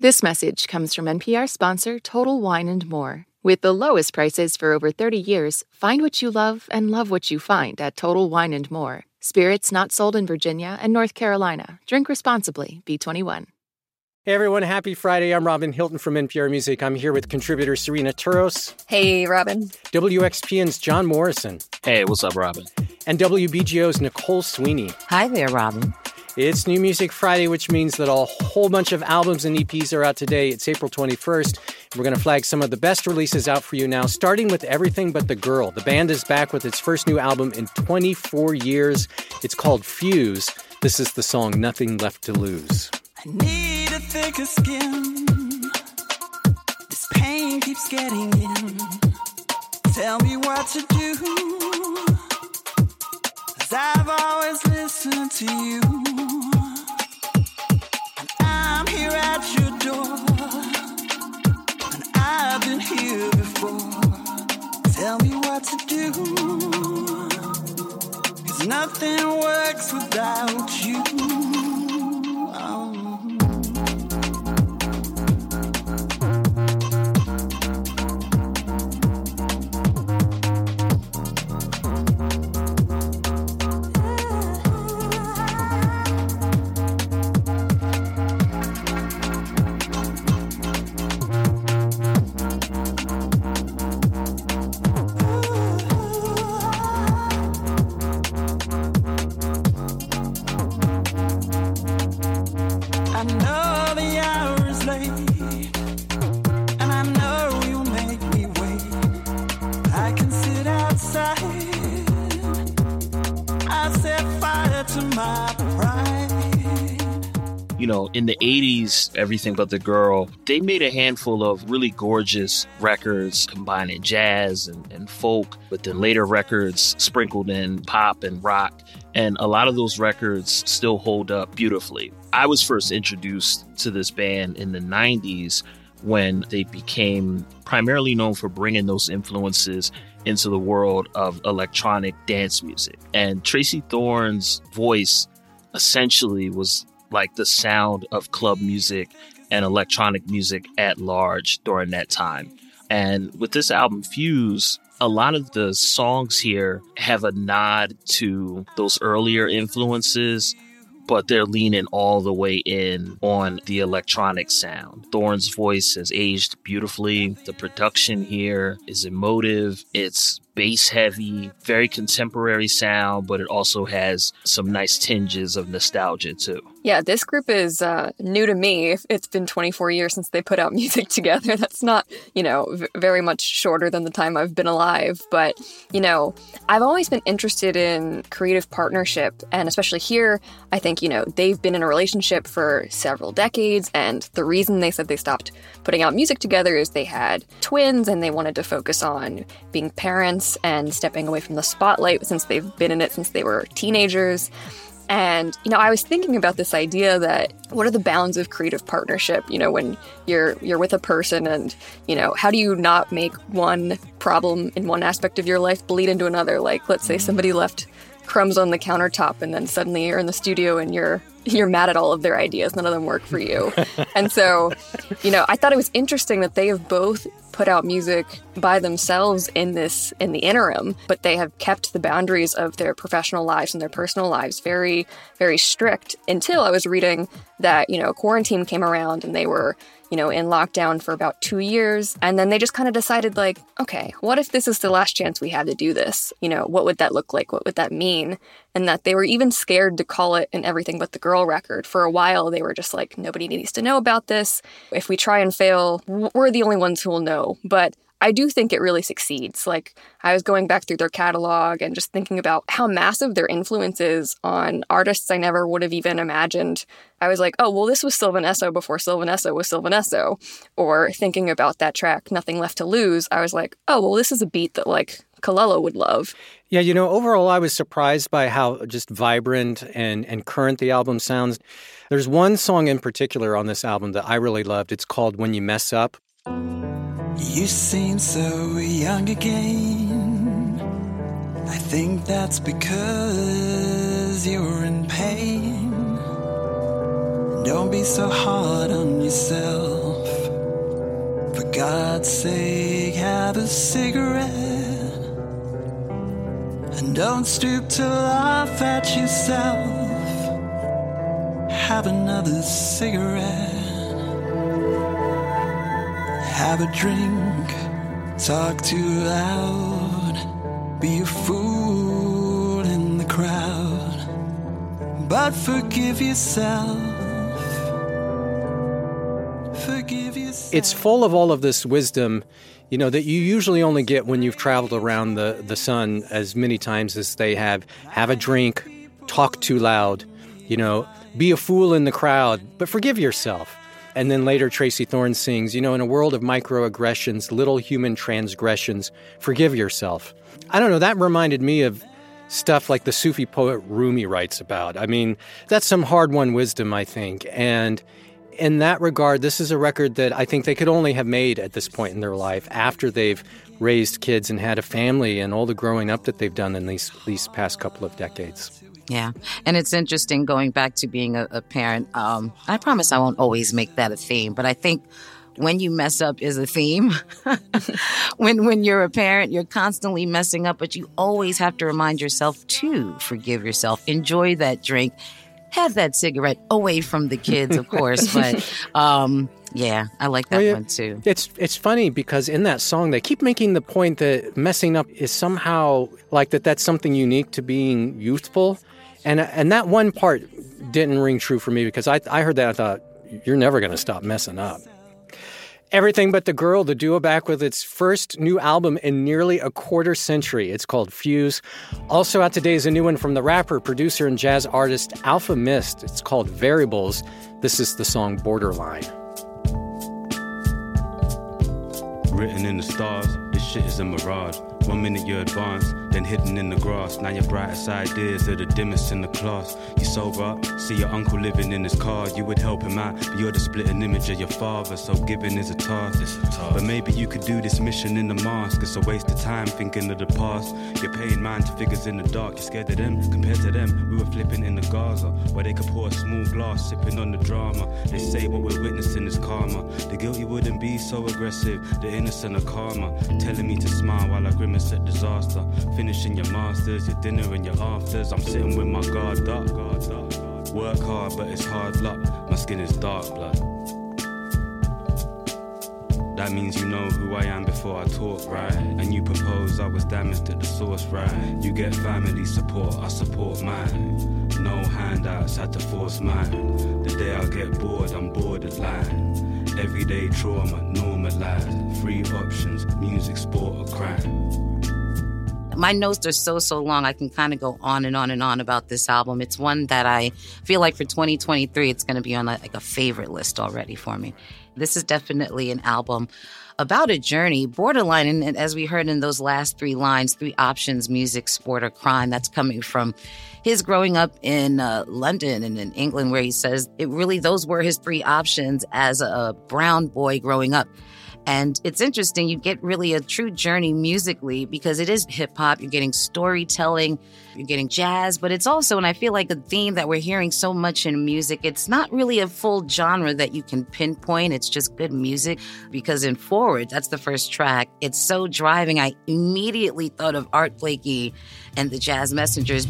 This message comes from NPR sponsor Total Wine and More. With the lowest prices for over 30 years, find what you love and love what you find at Total Wine and More. Spirits not sold in Virginia and North Carolina. Drink responsibly. B21. Hey everyone, happy Friday. I'm Robin Hilton from NPR Music. I'm here with contributor Cyrena Touros. Hey, Robin. WXPN's John Morrison. Hey, what's up, Robin? And WBGO's Nicole Sweeney. Hi there, Robin. It's New Music Friday, which means that a whole bunch of albums and EPs are out today. It's April 21st. We're going to flag some of the best releases out for you now, starting with Everything But the Girl. The band is back with its first new album in 24 years. It's called Fuse. This is the song Nothing Left to Lose. I need a thicker skin. This pain keeps getting in. Tell me what to do. Cause I've always listened to you. Nothing works without you. In the 80s, Everything But the Girl, they made a handful of really gorgeous records combining jazz and, and folk, but then later records sprinkled in pop and rock. And a lot of those records still hold up beautifully. I was first introduced to this band in the 90s when they became primarily known for bringing those influences into the world of electronic dance music. And Tracey Thorn's voice essentially was like the sound of club music and electronic music at large during that time. And with this album, Fuse, a lot of the songs here have a nod to those earlier influences, but they're leaning all the way in on the electronic sound. Thorn's voice has aged beautifully. The production here is emotive. It's bass heavy, very contemporary sound, but it also has some nice tinges of nostalgia too. Yeah, this group is uh, new to me. It's been 24 years since they put out music together. That's not, you know, v- very much shorter than the time I've been alive. But, you know, I've always been interested in creative partnership. And especially here, I think, you know, they've been in a relationship for several decades. And the reason they said they stopped putting out music together is they had twins and they wanted to focus on being parents and stepping away from the spotlight since they've been in it since they were teenagers. And you know, I was thinking about this idea that what are the bounds of creative partnership? You know, when you're you're with a person and, you know, how do you not make one problem in one aspect of your life bleed into another? Like let's say somebody left crumbs on the countertop and then suddenly you're in the studio and you're you're mad at all of their ideas none of them work for you and so you know i thought it was interesting that they have both put out music by themselves in this in the interim but they have kept the boundaries of their professional lives and their personal lives very very strict until i was reading that you know quarantine came around and they were you know, in lockdown for about two years. And then they just kind of decided, like, okay, what if this is the last chance we have to do this? You know, what would that look like? What would that mean? And that they were even scared to call it an Everything But the Girl record. For a while, they were just like, nobody needs to know about this. If we try and fail, we're the only ones who will know. But I do think it really succeeds. Like, I was going back through their catalog and just thinking about how massive their influence is on artists I never would have even imagined. I was like, oh, well, this was Sylvan Esso before Sylvan Esso was Sylvan Esso. Or thinking about that track, Nothing Left to Lose, I was like, oh, well, this is a beat that, like, Kelela would love. Yeah, you know, overall, I was surprised by how just vibrant and, and current the album sounds. There's one song in particular on this album that I really loved. It's called When You Mess Up. You seem so young again. I think that's because you're in pain. Don't be so hard on yourself. For God's sake, have a cigarette. And don't stoop to laugh at yourself. Have another cigarette. Have a drink. Talk too loud. Be a fool in the crowd. But forgive yourself. Forgive yourself. It's full of all of this wisdom, you know, that you usually only get when you've traveled around the, the sun as many times as they have. Have a drink, talk too loud, you know, be a fool in the crowd, but forgive yourself. And then later, Tracey Thorn sings, you know, in a world of microaggressions, little human transgressions, forgive yourself. I don't know, that reminded me of stuff like the Sufi poet Rumi writes about. I mean, that's some hard won wisdom, I think. And in that regard, this is a record that I think they could only have made at this point in their life after they've raised kids and had a family and all the growing up that they've done in these, these past couple of decades. Yeah. And it's interesting going back to being a, a parent. Um, I promise I won't always make that a theme, but I think when you mess up is a theme. when when you're a parent, you're constantly messing up, but you always have to remind yourself to forgive yourself. Enjoy that drink. Have that cigarette away from the kids, of course, but um, yeah, I like that Well, yeah, one too. It's it's funny because in that song they keep making the point that messing up is somehow like that that's something unique to being youthful, and and that one part didn't ring true for me because I I heard that I thought you're never going to stop messing up. Everything But the Girl, the duo back with its first new album in nearly a quarter century. It's called Fuse. Also out today is a new one from the rapper, producer, and jazz artist Alfa Mist. It's called Variables. This is the song Borderline. Written in the stars, this shit is a mirage. One minute you're advanced, then hidden in the grass. Now your brightest ideas are the dimmest in the class. You sober up, see your uncle living in his car. You would help him out, but you're the splitting image of your father. So giving is a task. But maybe you could do this mission in the mask. It's a waste of time thinking of the past. You're paying mind to figures in the dark. You're scared of them compared to them. We were flipping in the Gaza, where they could pour a small glass, sipping on the drama. They say what we're witnessing is karma. The guilty wouldn't be so aggressive. The innocent are karma. Telling me to smile while I grimace at disaster. Finishing your masters, your dinner and your afters. I'm sitting with my. Guard up. Work hard, but it's hard luck. My skin is dark blood. That means you know who I am before I talk, right? And you propose I was damaged at the source, right? You get family support, I support mine. No handouts, had to force mine. The day I get bored, I'm borderline. Everyday trauma, normalized. Free options, music, sport, or crime. my notes are so so long i can kind of go on and on and on about this album it's one that i feel like for 2023 it's going to be on like a favorite list already for me this is definitely an album about a journey borderline and, as we heard in those last three lines three options music sport or crime that's coming from his growing up in uh, london and in england where he says it really those were his three options as a brown boy growing up and it's interesting, you get really a true journey musically because it is hip hop. You're getting storytelling, you're getting jazz, but it's also, and I feel like a theme that we're hearing so much in music, it's not really a full genre that you can pinpoint. It's just good music because in Foreword, that's the first track, it's so driving. I immediately thought of Art Blakey and the Jazz Messengers.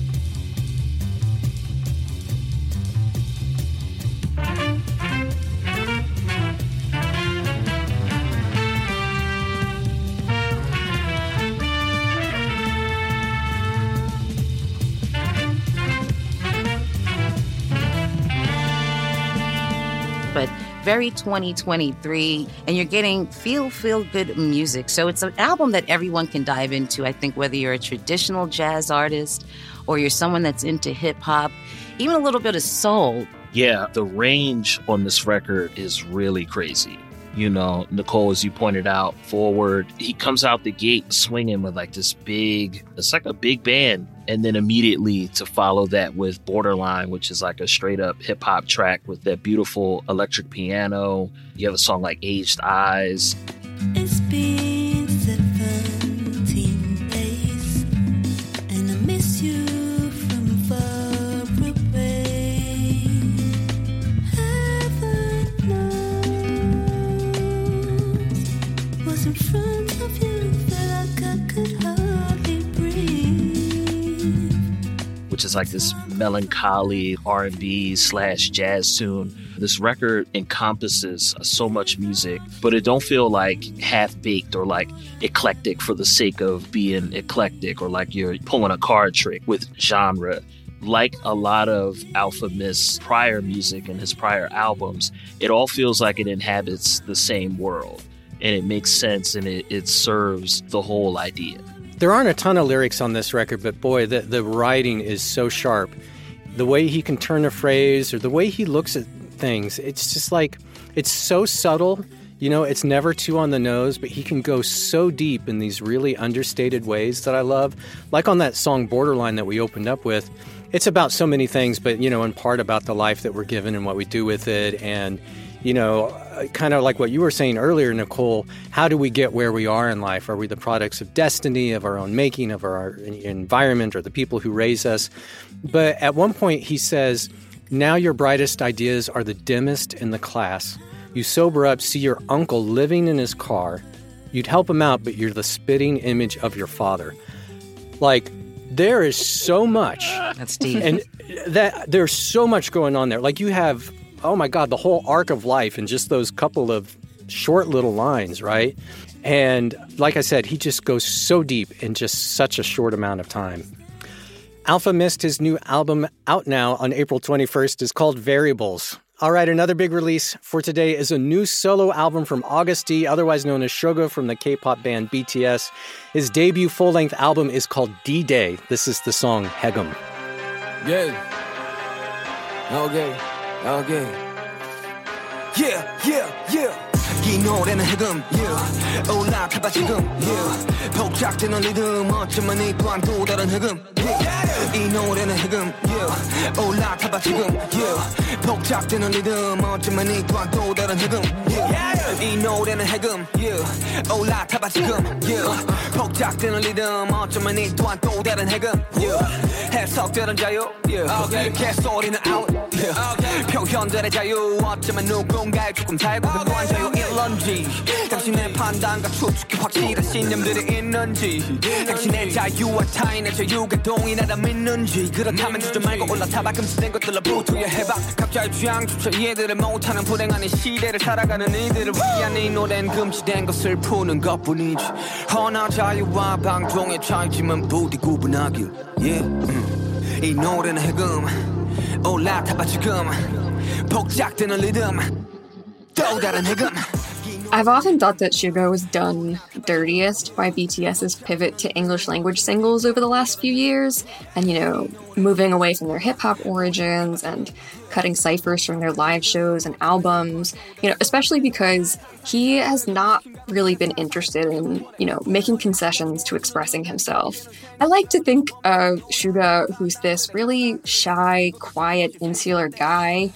Very 2023 and you're getting feel feel good music so it's an album that everyone can dive into i think whether you're a traditional jazz artist or you're someone that's into hip hop even a little bit of soul Yeah, the range on this record is really crazy. You know, Nicole, as you pointed out, Foreword, he comes out the gate swinging with like this big, it's like a big band. And then immediately to follow that with Borderline, which is like a straight up hip hop track with that beautiful electric piano. You have a song like Aged Eyes. It's like this melancholy R&B slash jazz tune. This record encompasses so much music, but it don't feel like half baked or like eclectic for the sake of being eclectic or like you're pulling a card trick with genre like a lot of Alfa Mist's prior music and his prior albums, it all feels like it inhabits the same world and it makes sense and it, it serves the whole idea. There aren't a ton of lyrics on this record, but boy, the, the writing is so sharp. The way he can turn a phrase or the way he looks at things, it's just like, it's so subtle. You know, it's never too on the nose, but he can go so deep in these really understated ways that I love. Like on that song Borderline that we opened up with, it's about so many things, but, you know, in part about the life that we're given and what we do with it. And, you know, kind of like what you were saying earlier, Nicole, how do we get where we are in life? Are we the products of destiny, of our own making, of our environment, or the people who raise us? But at one point, he says, Now your brightest ideas are the dimmest in the class. You sober up, see your uncle living in his car. You'd help him out, but you're the spitting image of your father. Like, there is so much. That's deep. And that there's so much going on there. Like you have, oh my God, the whole arc of life in just those couple of short little lines, right? And like I said, he just goes so deep in just such a short amount of time. Alfa Mist, his new album out now on April 21st, is called Variables. All right, another big release for today is a new solo album from Agust D, otherwise known as Suga from the K pop band BTS. His debut full length album is called D Day. This is the song Haegum. Yeah. Okay. Okay. Yeah, yeah, yeah. 이 노래는 해금 yeah. 올라타봐 지금 yeah. 복잡되는 리듬 어쩌면 이 또한 또 다른 해금 yeah. 이 노래는 해금 yeah. 올라타봐 지금 yeah. 복잡되는 리듬 어쩌면 이 또한 또 다른 해금 yeah. 이 노래는 해금 yeah. 올라타봐 지금 yeah. 복잡되는 리듬 어쩌면 이 또한 또 다른 해금 yeah. 해석되는 자유 yeah. okay. 개소리는 out yeah. okay. 표현들의 자유 어쩌면 누군가의 조금 살고 근무한 자유 일 런지. 당신의 판단과 추측이 확실한 신념들이 있는지. 당신의 자유와 타인의 자유가 동일하다 믿는지. 그렇다면 주저 말고 올라타봐. 금지된 것들로 부투여해봐. 각자의 취향조차 이해들을 못하는 불행한 이 시대를 살아가는 이들을 위한 이 노래는 금지된 것을 푸는 것뿐이지. 허나 자유와 방종의 차이지만 부디 구분하길. yeah. 음. 이 노래는 해금. 올라타봐 지금. 복잡되는 리듬. 또 다른 해금 I've often thought that Suga was done dirtiest by BTS's pivot to English language singles over the last few years, and you know, moving away from their hip hop origins and cutting ciphers from their live shows and albums, you know, especially because he has not really been interested in, you know, making concessions to expressing himself. I like to think of Suga, who's this really shy, quiet, insular guy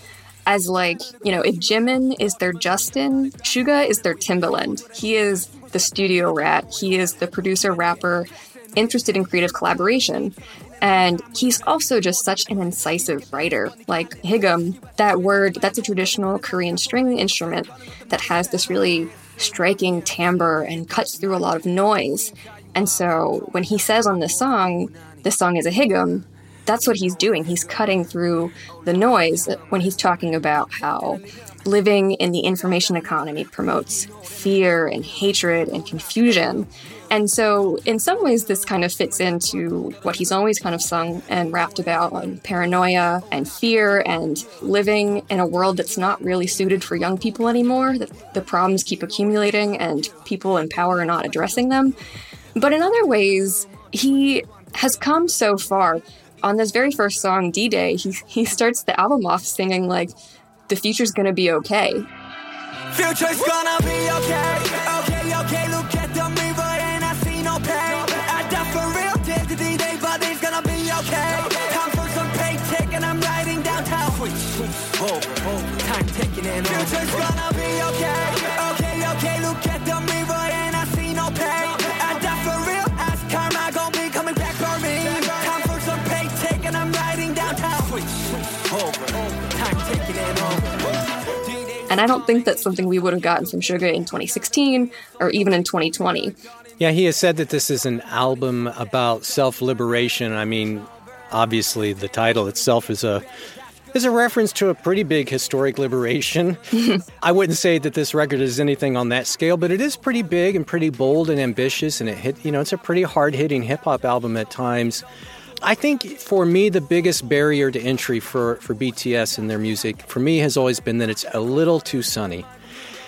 as like, you know, if Jimin is their Justin, Suga is their Timbaland. He is the studio rat. He is the producer rapper interested in creative collaboration. And he's also just such an incisive writer. Like haegum, that word, that's a traditional Korean string instrument that has this really striking timbre and cuts through a lot of noise. And so when he says on this song, this song is a haegum, that's what he's doing. He's cutting through the noise when he's talking about how living in the information economy promotes fear and hatred and confusion. And so, in some ways, this kind of fits into what he's always kind of sung and rapped about on paranoia and fear and living in a world that's not really suited for young people anymore, that the problems keep accumulating and people in power are not addressing them. But in other ways, he has come so far on this very first song, D Day, he, he starts the album off singing, like, the future's gonna be okay. Future's gonna be okay. Okay, okay, look at the mirror and I see no pain. I die for real the D-Day, but it's gonna be okay. Time for some paycheck and I'm riding downtown. Time taking it. Future's gonna I don't think that's something we would have gotten from Suga in 2016 or even in 2020. Yeah, he has said that this is an album about self liberation. I mean, obviously the title itself is a is a reference to a pretty big historic liberation. I wouldn't say that this record is anything on that scale, but it is pretty big and pretty bold and ambitious, and it hit. You know, it's a pretty hard hitting hip hop album at times. I think for me, the biggest barrier to entry for, for BTS and their music, for me, has always been that it's a little too sunny.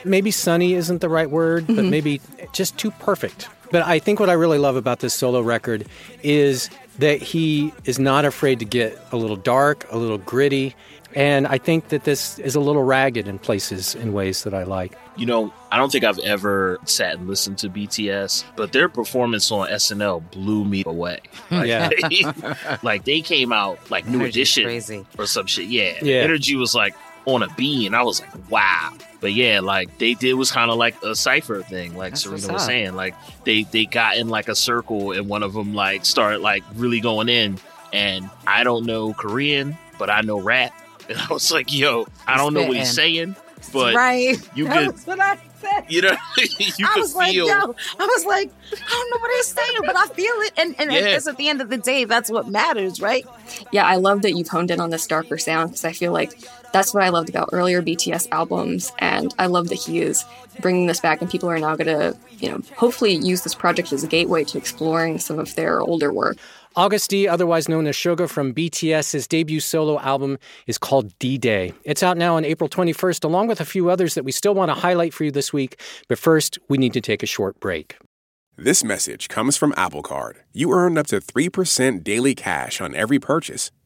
Maybe sunny isn't the right word, but mm-hmm. maybe just too perfect. But I think what I really love about this solo record is that he is not afraid to get a little dark, a little gritty. And I think that this is a little ragged in places in ways that I like. You know, I don't think I've ever sat and listened to BTS, but their performance on SNL blew me away. Like, Yeah. like they came out like New Energy's Edition crazy. or some shit. Yeah. Yeah. Energy was like on a B, and I was like, wow. But yeah, like they did was kind of like a cipher thing, like That's Cyrena was saying. Like they they got in like a circle, and one of them like started like really going in. And I don't know Korean, but I know rap. And I was like, yo, I don't know what he's saying, but right. you that could- was what I said. you know, you I could was like, feel. yo, I was like, I don't know what he's saying, but I feel it. And, and I guess at the end of the day, that's what matters, right? Yeah, I love that you've honed in on this darker sound because I feel like that's what I loved about earlier BTS albums, and I love that he is bringing this back, and people are now going to, you know, hopefully use this project as a gateway to exploring some of their older work. Agust D, otherwise known as Suga from BTS's debut solo album, is called D Day. It's out now on April 21st, along with a few others that we still want to highlight for you this week. But first, we need to take a short break. This message comes from Apple Card. You earn up to 3% daily cash on every purchase.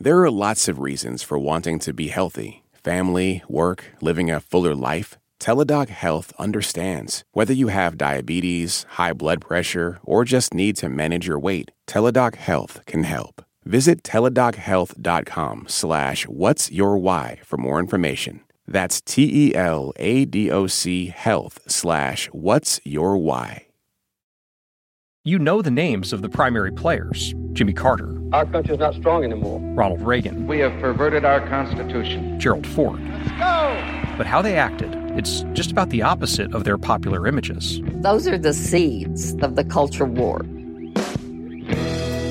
There are lots of reasons for wanting to be healthy family, work, living a fuller life. Teladoc Health understands. Whether you have diabetes, high blood pressure, or just need to manage your weight, Teladoc Health can help. Visit teladochealth.com slash what's your why for more information. That's T-E-L-A-D-O-C health slash what's your why. You know the names of the primary players Jimmy Carter, Our country's not strong anymore. Ronald Reagan, We have perverted our Constitution. Gerald Ford. Go! But how they acted, it's just about the opposite of their popular images. Those are the seeds of the culture war.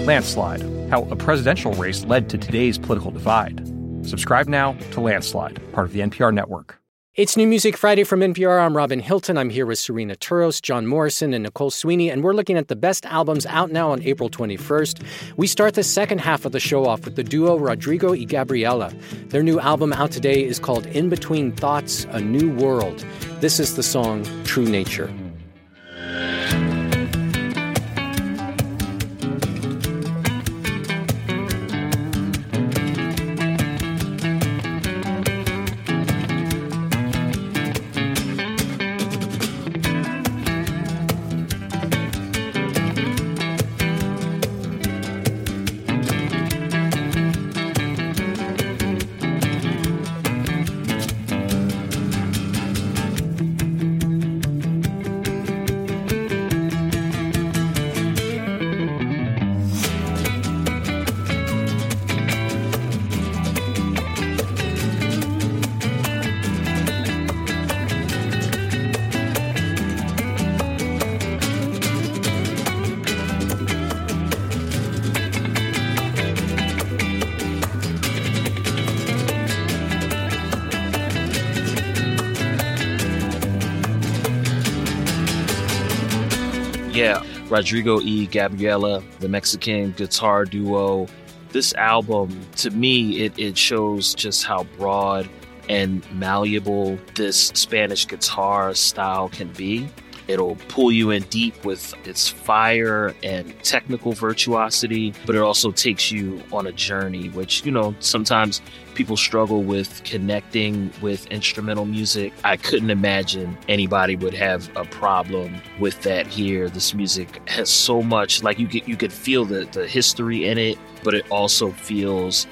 Landslide How a Presidential Race Led to Today's Political Divide. Subscribe now to Landslide, part of the NPR network. It's New Music Friday from NPR. I'm Robin Hilton. I'm here with Cyrena Touros, John Morrison, and Nicole Sweeney, and we're looking at the best albums out now on April 21st. We start the second half of the show off with the duo Rodrigo y Gabriela. Their new album out today is called In Between Thoughts A New World. This is the song True Nature. Rodrigo E. Gabriela, the Mexican guitar duo. This album, to me, it, it shows just how broad and malleable this Spanish guitar style can be. It'll pull you in deep with its fire and technical virtuosity, but it also takes you on a journey, which, you know, sometimes people struggle with connecting with instrumental music. I couldn't imagine anybody would have a problem with that here. This music has so much like you get you could feel the, the history in it, but it also feels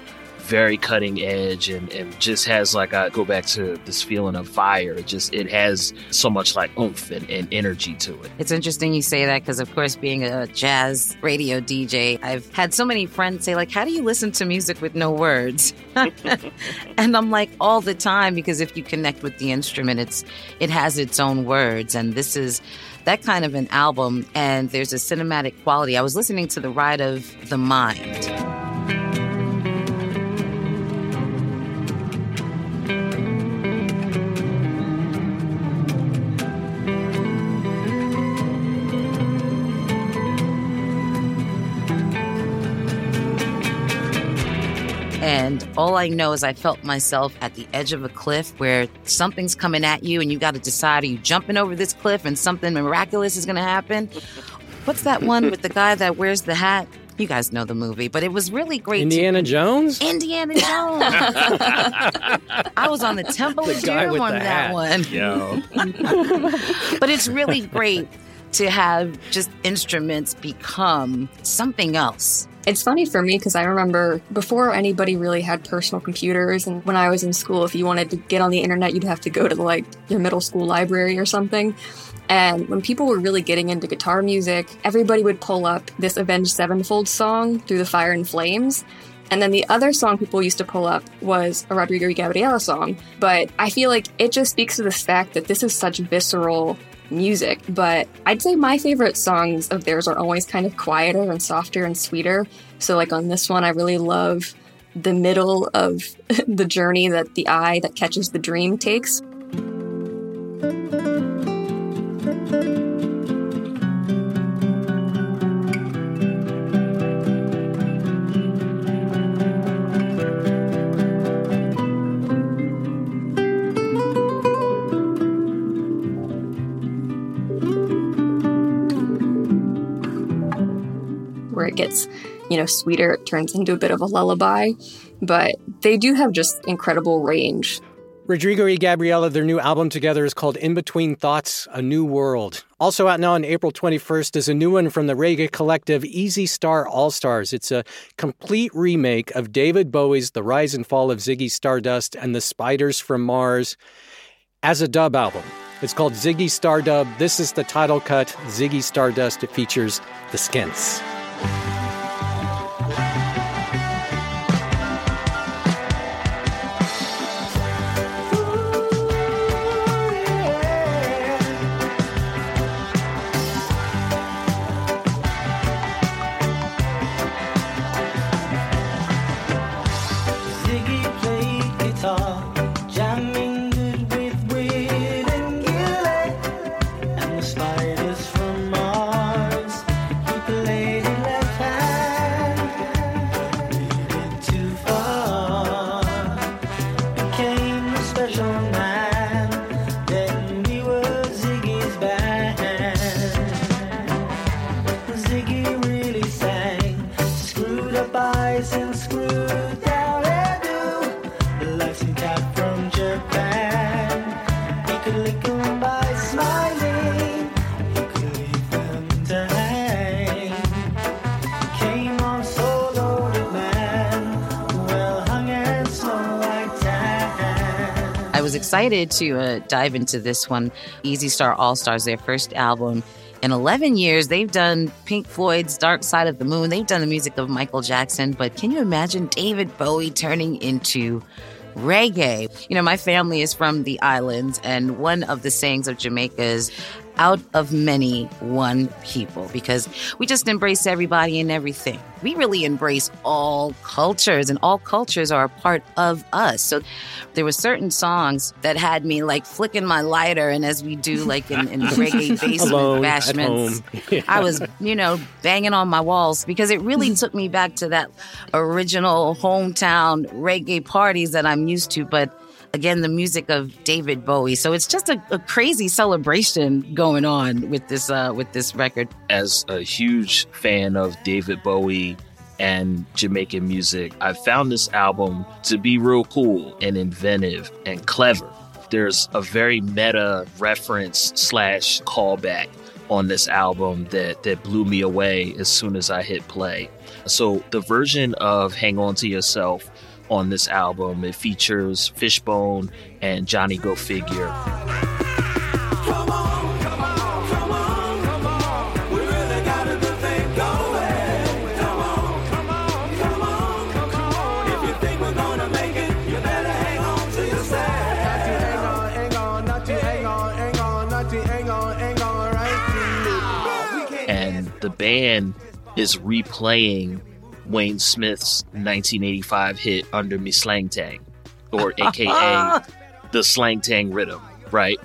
very cutting edge and, and just has like I go back to this feeling of fire. It just it has so much like oomph and, and energy to it. It's interesting you say that because, of course, being a jazz radio DJ, I've had so many friends say, like, how do you listen to music with no words? and I'm like, all the time, because if you connect with the instrument, it's it has its own words. And this is that kind of an album, and there's a cinematic quality. I was listening to The Ride of the Mind. All I know is I felt myself at the edge of a cliff where something's coming at you and you got to decide are you jumping over this cliff and something miraculous is going to happen? What's that one with the guy that wears the hat? You guys know the movie, but it was really great. Indiana Jones? Indiana Jones. I was on the Temple The of Doom on that hat. one. Yo. but it's really great to have just instruments become something else. It's funny for me because I remember before anybody really had personal computers, and when I was in school, if you wanted to get on the internet, you'd have to go to like your middle school library or something. And when people were really getting into guitar music, everybody would pull up this Avenged Sevenfold song, Through the Fire and Flames. And then the other song people used to pull up was a Rodrigo y Gabriela song. But I feel like it just speaks to the fact that this is such visceral music. But I'd say my favorite songs of theirs are always kind of quieter and softer and sweeter. So, like on this one, I really love the middle of the journey that the eye that catches the dream takes. You know, sweeter, it turns into a bit of a lullaby. But they do have just incredible range. Rodrigo y Gabriela, their new album together is called In Between Thoughts, A New World. Also out now on April 21st is a new one from the reggae collective Easy Star All Stars. It's a complete remake of David Bowie's The Rise and Fall of Ziggy Stardust and the Spiders from Mars as a dub album. It's called Ziggy Stardub. This is the title cut, Ziggy Stardust. It features the Skints. Excited to uh, dive into this one, Easy Star All Stars, their first album. In 11 years, they've done Pink Floyd's Dark Side of the Moon. They've done the music of Michael Jackson. But can you imagine David Bowie turning into reggae? You know, my family is from the islands, and one of the sayings of Jamaica is out of many, one people, because we just embrace everybody and everything. We really embrace all cultures, and all cultures are a part of us. So there were certain songs that had me like flicking my lighter, and as we do like in, in reggae basement Alone bashments. Yeah. I was, you know, banging on my walls because it really took me back to that original hometown reggae parties that I'm used to. But again, the music of David Bowie. So it's just a, a crazy celebration going on with this uh, with this record. as a huge fan of David Bowie and Jamaican music, I found this album to be real cool and inventive and clever. There's a very meta reference slash callback on this album that that blew me away as soon as I hit play. So the version of Hang On to Yourself on this album. It features Fishbone and JohnnyGo Figure. and the band is replaying Wayne Smith's 1985 hit Under Mi Sleng Teng, or AKA the Slang Tang Rhythm, right?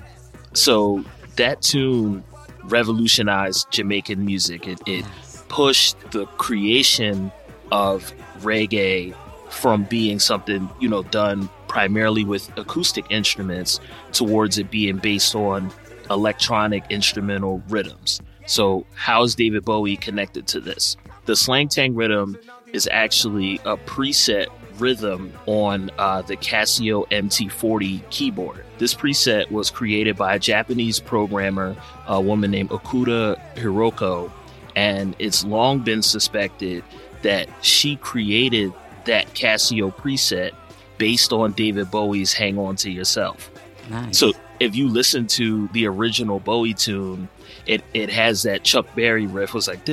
So that tune revolutionized Jamaican music. It, it pushed the creation of reggae from being something, you know, done primarily with acoustic instruments towards it being based on electronic instrumental rhythms. So, how is David Bowie connected to this? The sleng teng rhythm is actually a preset rhythm on uh, the Casio MT40 keyboard. This preset was created by a Japanese programmer, a woman named Okuda Hiroko, and it's long been suspected that she created that Casio preset based on David Bowie's Hang On to Yourself. Nice. So if you listen to the original Bowie tune, it, it has that Chuck Berry riff. It was like,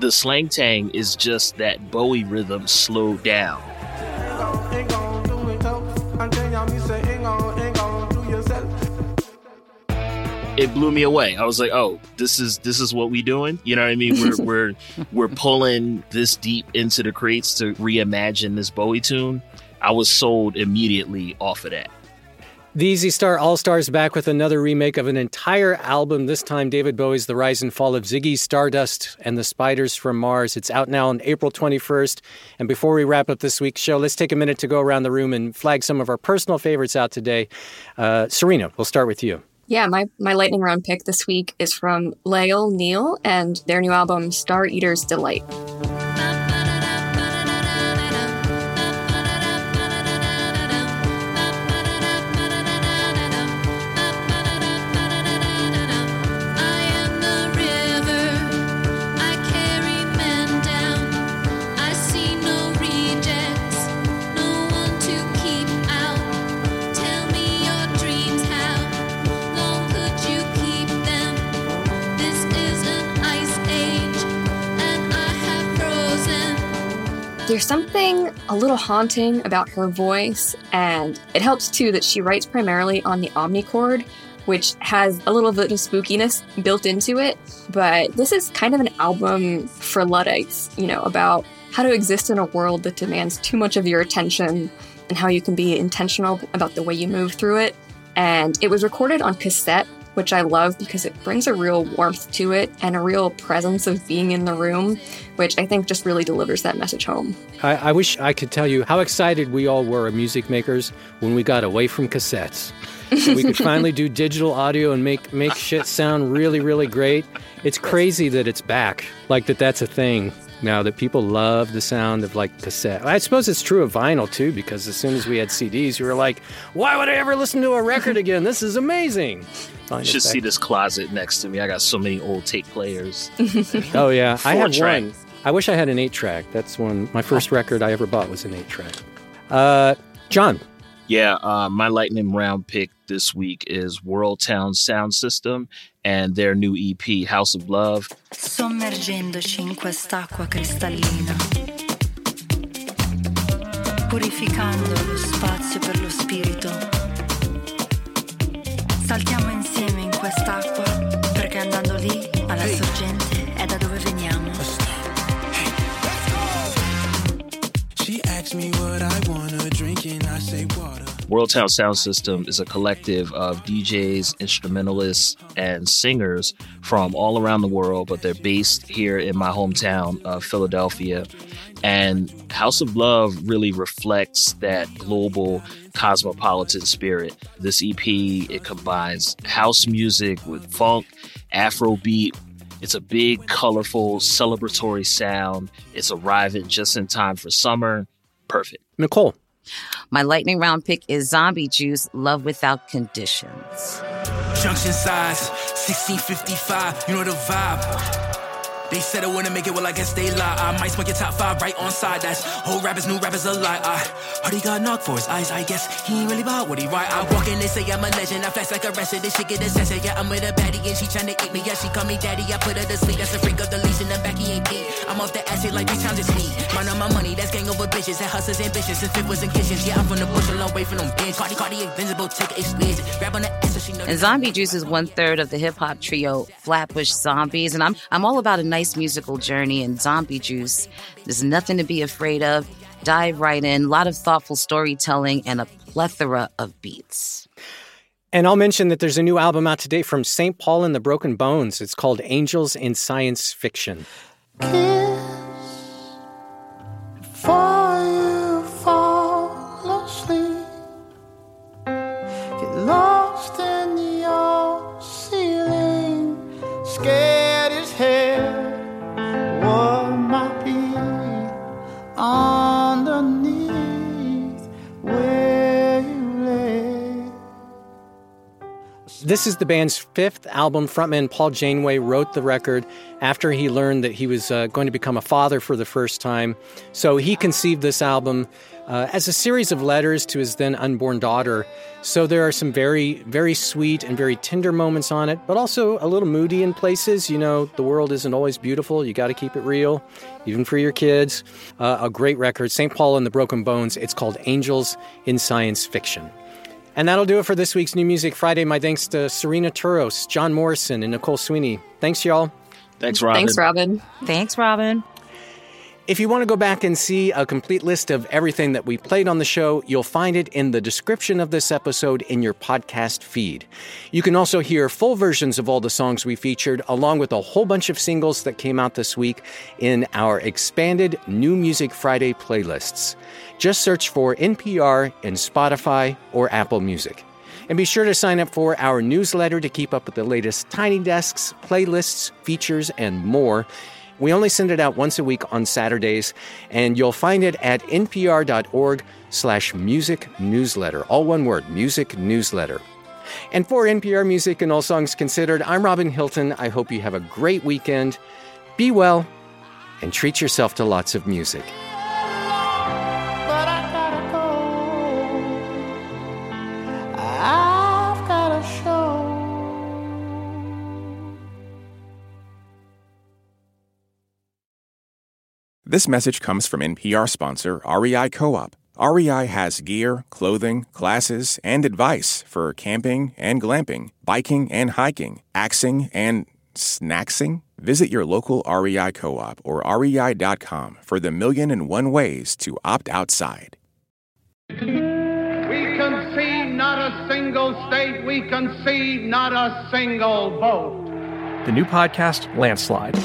the sleng teng is just that Bowie rhythm slowed down. It blew me away. I was like, "Oh, this is this is what we doing." You know what I mean? We're we're we're pulling this deep into the crates to reimagine this Bowie tune. I was sold immediately off of that. The Easy Star All Stars back with another remake of an entire album. This time, David Bowie's The Rise and Fall of Ziggy Stardust and the Spiders from Mars. It's out now on April 21st. And before we wrap up this week's show, let's take a minute to go around the room and flag some of our personal favorites out today. Uh, Cyrena, we'll start with you. Yeah, my, my lightning round pick this week is from Lael Neale and their new album, Star Eater's Delight. Something a little haunting about her voice, and it helps too that she writes primarily on the omnichord, which has a little bit of spookiness built into it. But this is kind of an album for Luddites, you know, about how to exist in a world that demands too much of your attention and how you can be intentional about the way you move through it. And it was recorded on cassette, which I love because it brings a real warmth to it and a real presence of being in the room, which I think just really delivers that message home. I, I wish I could tell you how excited we all were, music makers, when we got away from cassettes. So we could finally do digital audio and make make shit sound really, really great. It's crazy that it's back, like that. That's a thing now that people love the sound of like cassette. I suppose it's true of vinyl too, because as soon as we had CDs, you were like, "Why would I ever listen to a record again? This is amazing." You should see this closet next to me. I got so many old tape players. Oh yeah, I have track. one. I wish I had an eight track. That's one. My first record I ever bought was an eight track. Uh, John. Yeah, uh, my lightning round pick this week is Worldtown SoundSystem and their new EP, House of Love. sommergendoci in quest'acqua cristallina, purificando lo spazio per lo spirito. Saltiamo insieme in quest'acqua, perché andando lì, alla sorgente, è da dove veniamo. She asked me what I wanna drink and I say water. Worldtown SoundSystem is a collective of DJs, instrumentalists, and singers from all around the world, but they're based here in my hometown of Philadelphia. And House of Love really reflects that global cosmopolitan spirit. This EP, it combines house music with funk, Afrobeat. It's a big, colorful, celebratory sound. It's arriving just in time for summer. Perfect. Nicole. My lightning round pick is Zombie Juice Love Without Conditions. Junction size, 1655, you know the vibe. They said I wouldn't make it, well, I guess they lie. I might smoke your top five right on side. That's whole rappers, new rappers a lie. I heard he got knocked for his eyes. I guess he ain't really about what he write. I walk in, they say I'm a legend. I flex like a wrestler. This shit get a sense. Yeah, I'm with a baddie and she tryna eat me. Yeah, she call me daddy. I put her to sleep. That's a freak of the leash in the back. He ain't beat. I'm off the acid like three times it's me. Mine on my money. That's gang over bitches. That hustlers ambitious. Since fifth was in kitchens. Yeah, I'm from the bush. A long way from them bins. Cardi, Cardi, invincible. Take it exquisite. Grab on the ass so she know. And Zombie Juice is one third of the hip hop trio Flatbush Zombies, and I'm I'm all about a nice musical journey. And Zombie Juice, there's nothing to be afraid of. Dive right in. A lot of thoughtful storytelling and a plethora of beats. And I'll mention that there's a new album out today from St. Paul and the Broken Bones. It's called Angels in Science Fiction. Before This is the band's fifth album. Frontman Paul Janeway wrote the record after he learned that he was uh, going to become a father for the first time. So he conceived this album uh, as a series of letters to his then unborn daughter. So there are some very, very sweet and very tender moments on it, but also a little moody in places. You know, the world isn't always beautiful. You got to keep it real, even for your kids. Uh, a great record, St. Paul and the Broken Bones. It's called Angels in Science Fiction. And that'll do it for this week's New Music Friday. My thanks to Cyrena Touros, John Morrison, and Nicole Sweeney. Thanks, y'all. Thanks, Robin. Thanks, Robin. Thanks, Robin. If you want to go back and see a complete list of everything that we played on the show, you'll find it in the description of this episode in your podcast feed. You can also hear full versions of all the songs we featured, along with a whole bunch of singles that came out this week in our expanded New Music Friday playlists. Just search for NPR in Spotify or Apple Music. And be sure to sign up for our newsletter to keep up with the latest Tiny Desks, playlists, features, and more. We only send it out once a week on Saturdays, and you'll find it at npr.org slash music newsletter. All one word, music newsletter. And for NPR Music and All Songs Considered, I'm Robin Hilton. I hope you have a great weekend. Be well and treat yourself to lots of music. This message comes from NPR sponsor REI Co op. REI has gear, clothing, classes, and advice for camping and glamping, biking and hiking, axing and snacksing. Visit your local REI co op or rei.com for the million and one ways to opt outside. We concede not a single state. We concede not a single vote. The new podcast, Landslide.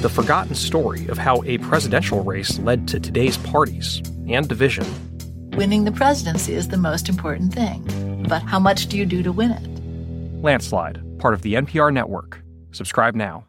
The forgotten story of how a presidential race led to today's parties and division. Winning the presidency is the most important thing. But how much do you do to win it? Landslide, part of the NPR network. Subscribe now.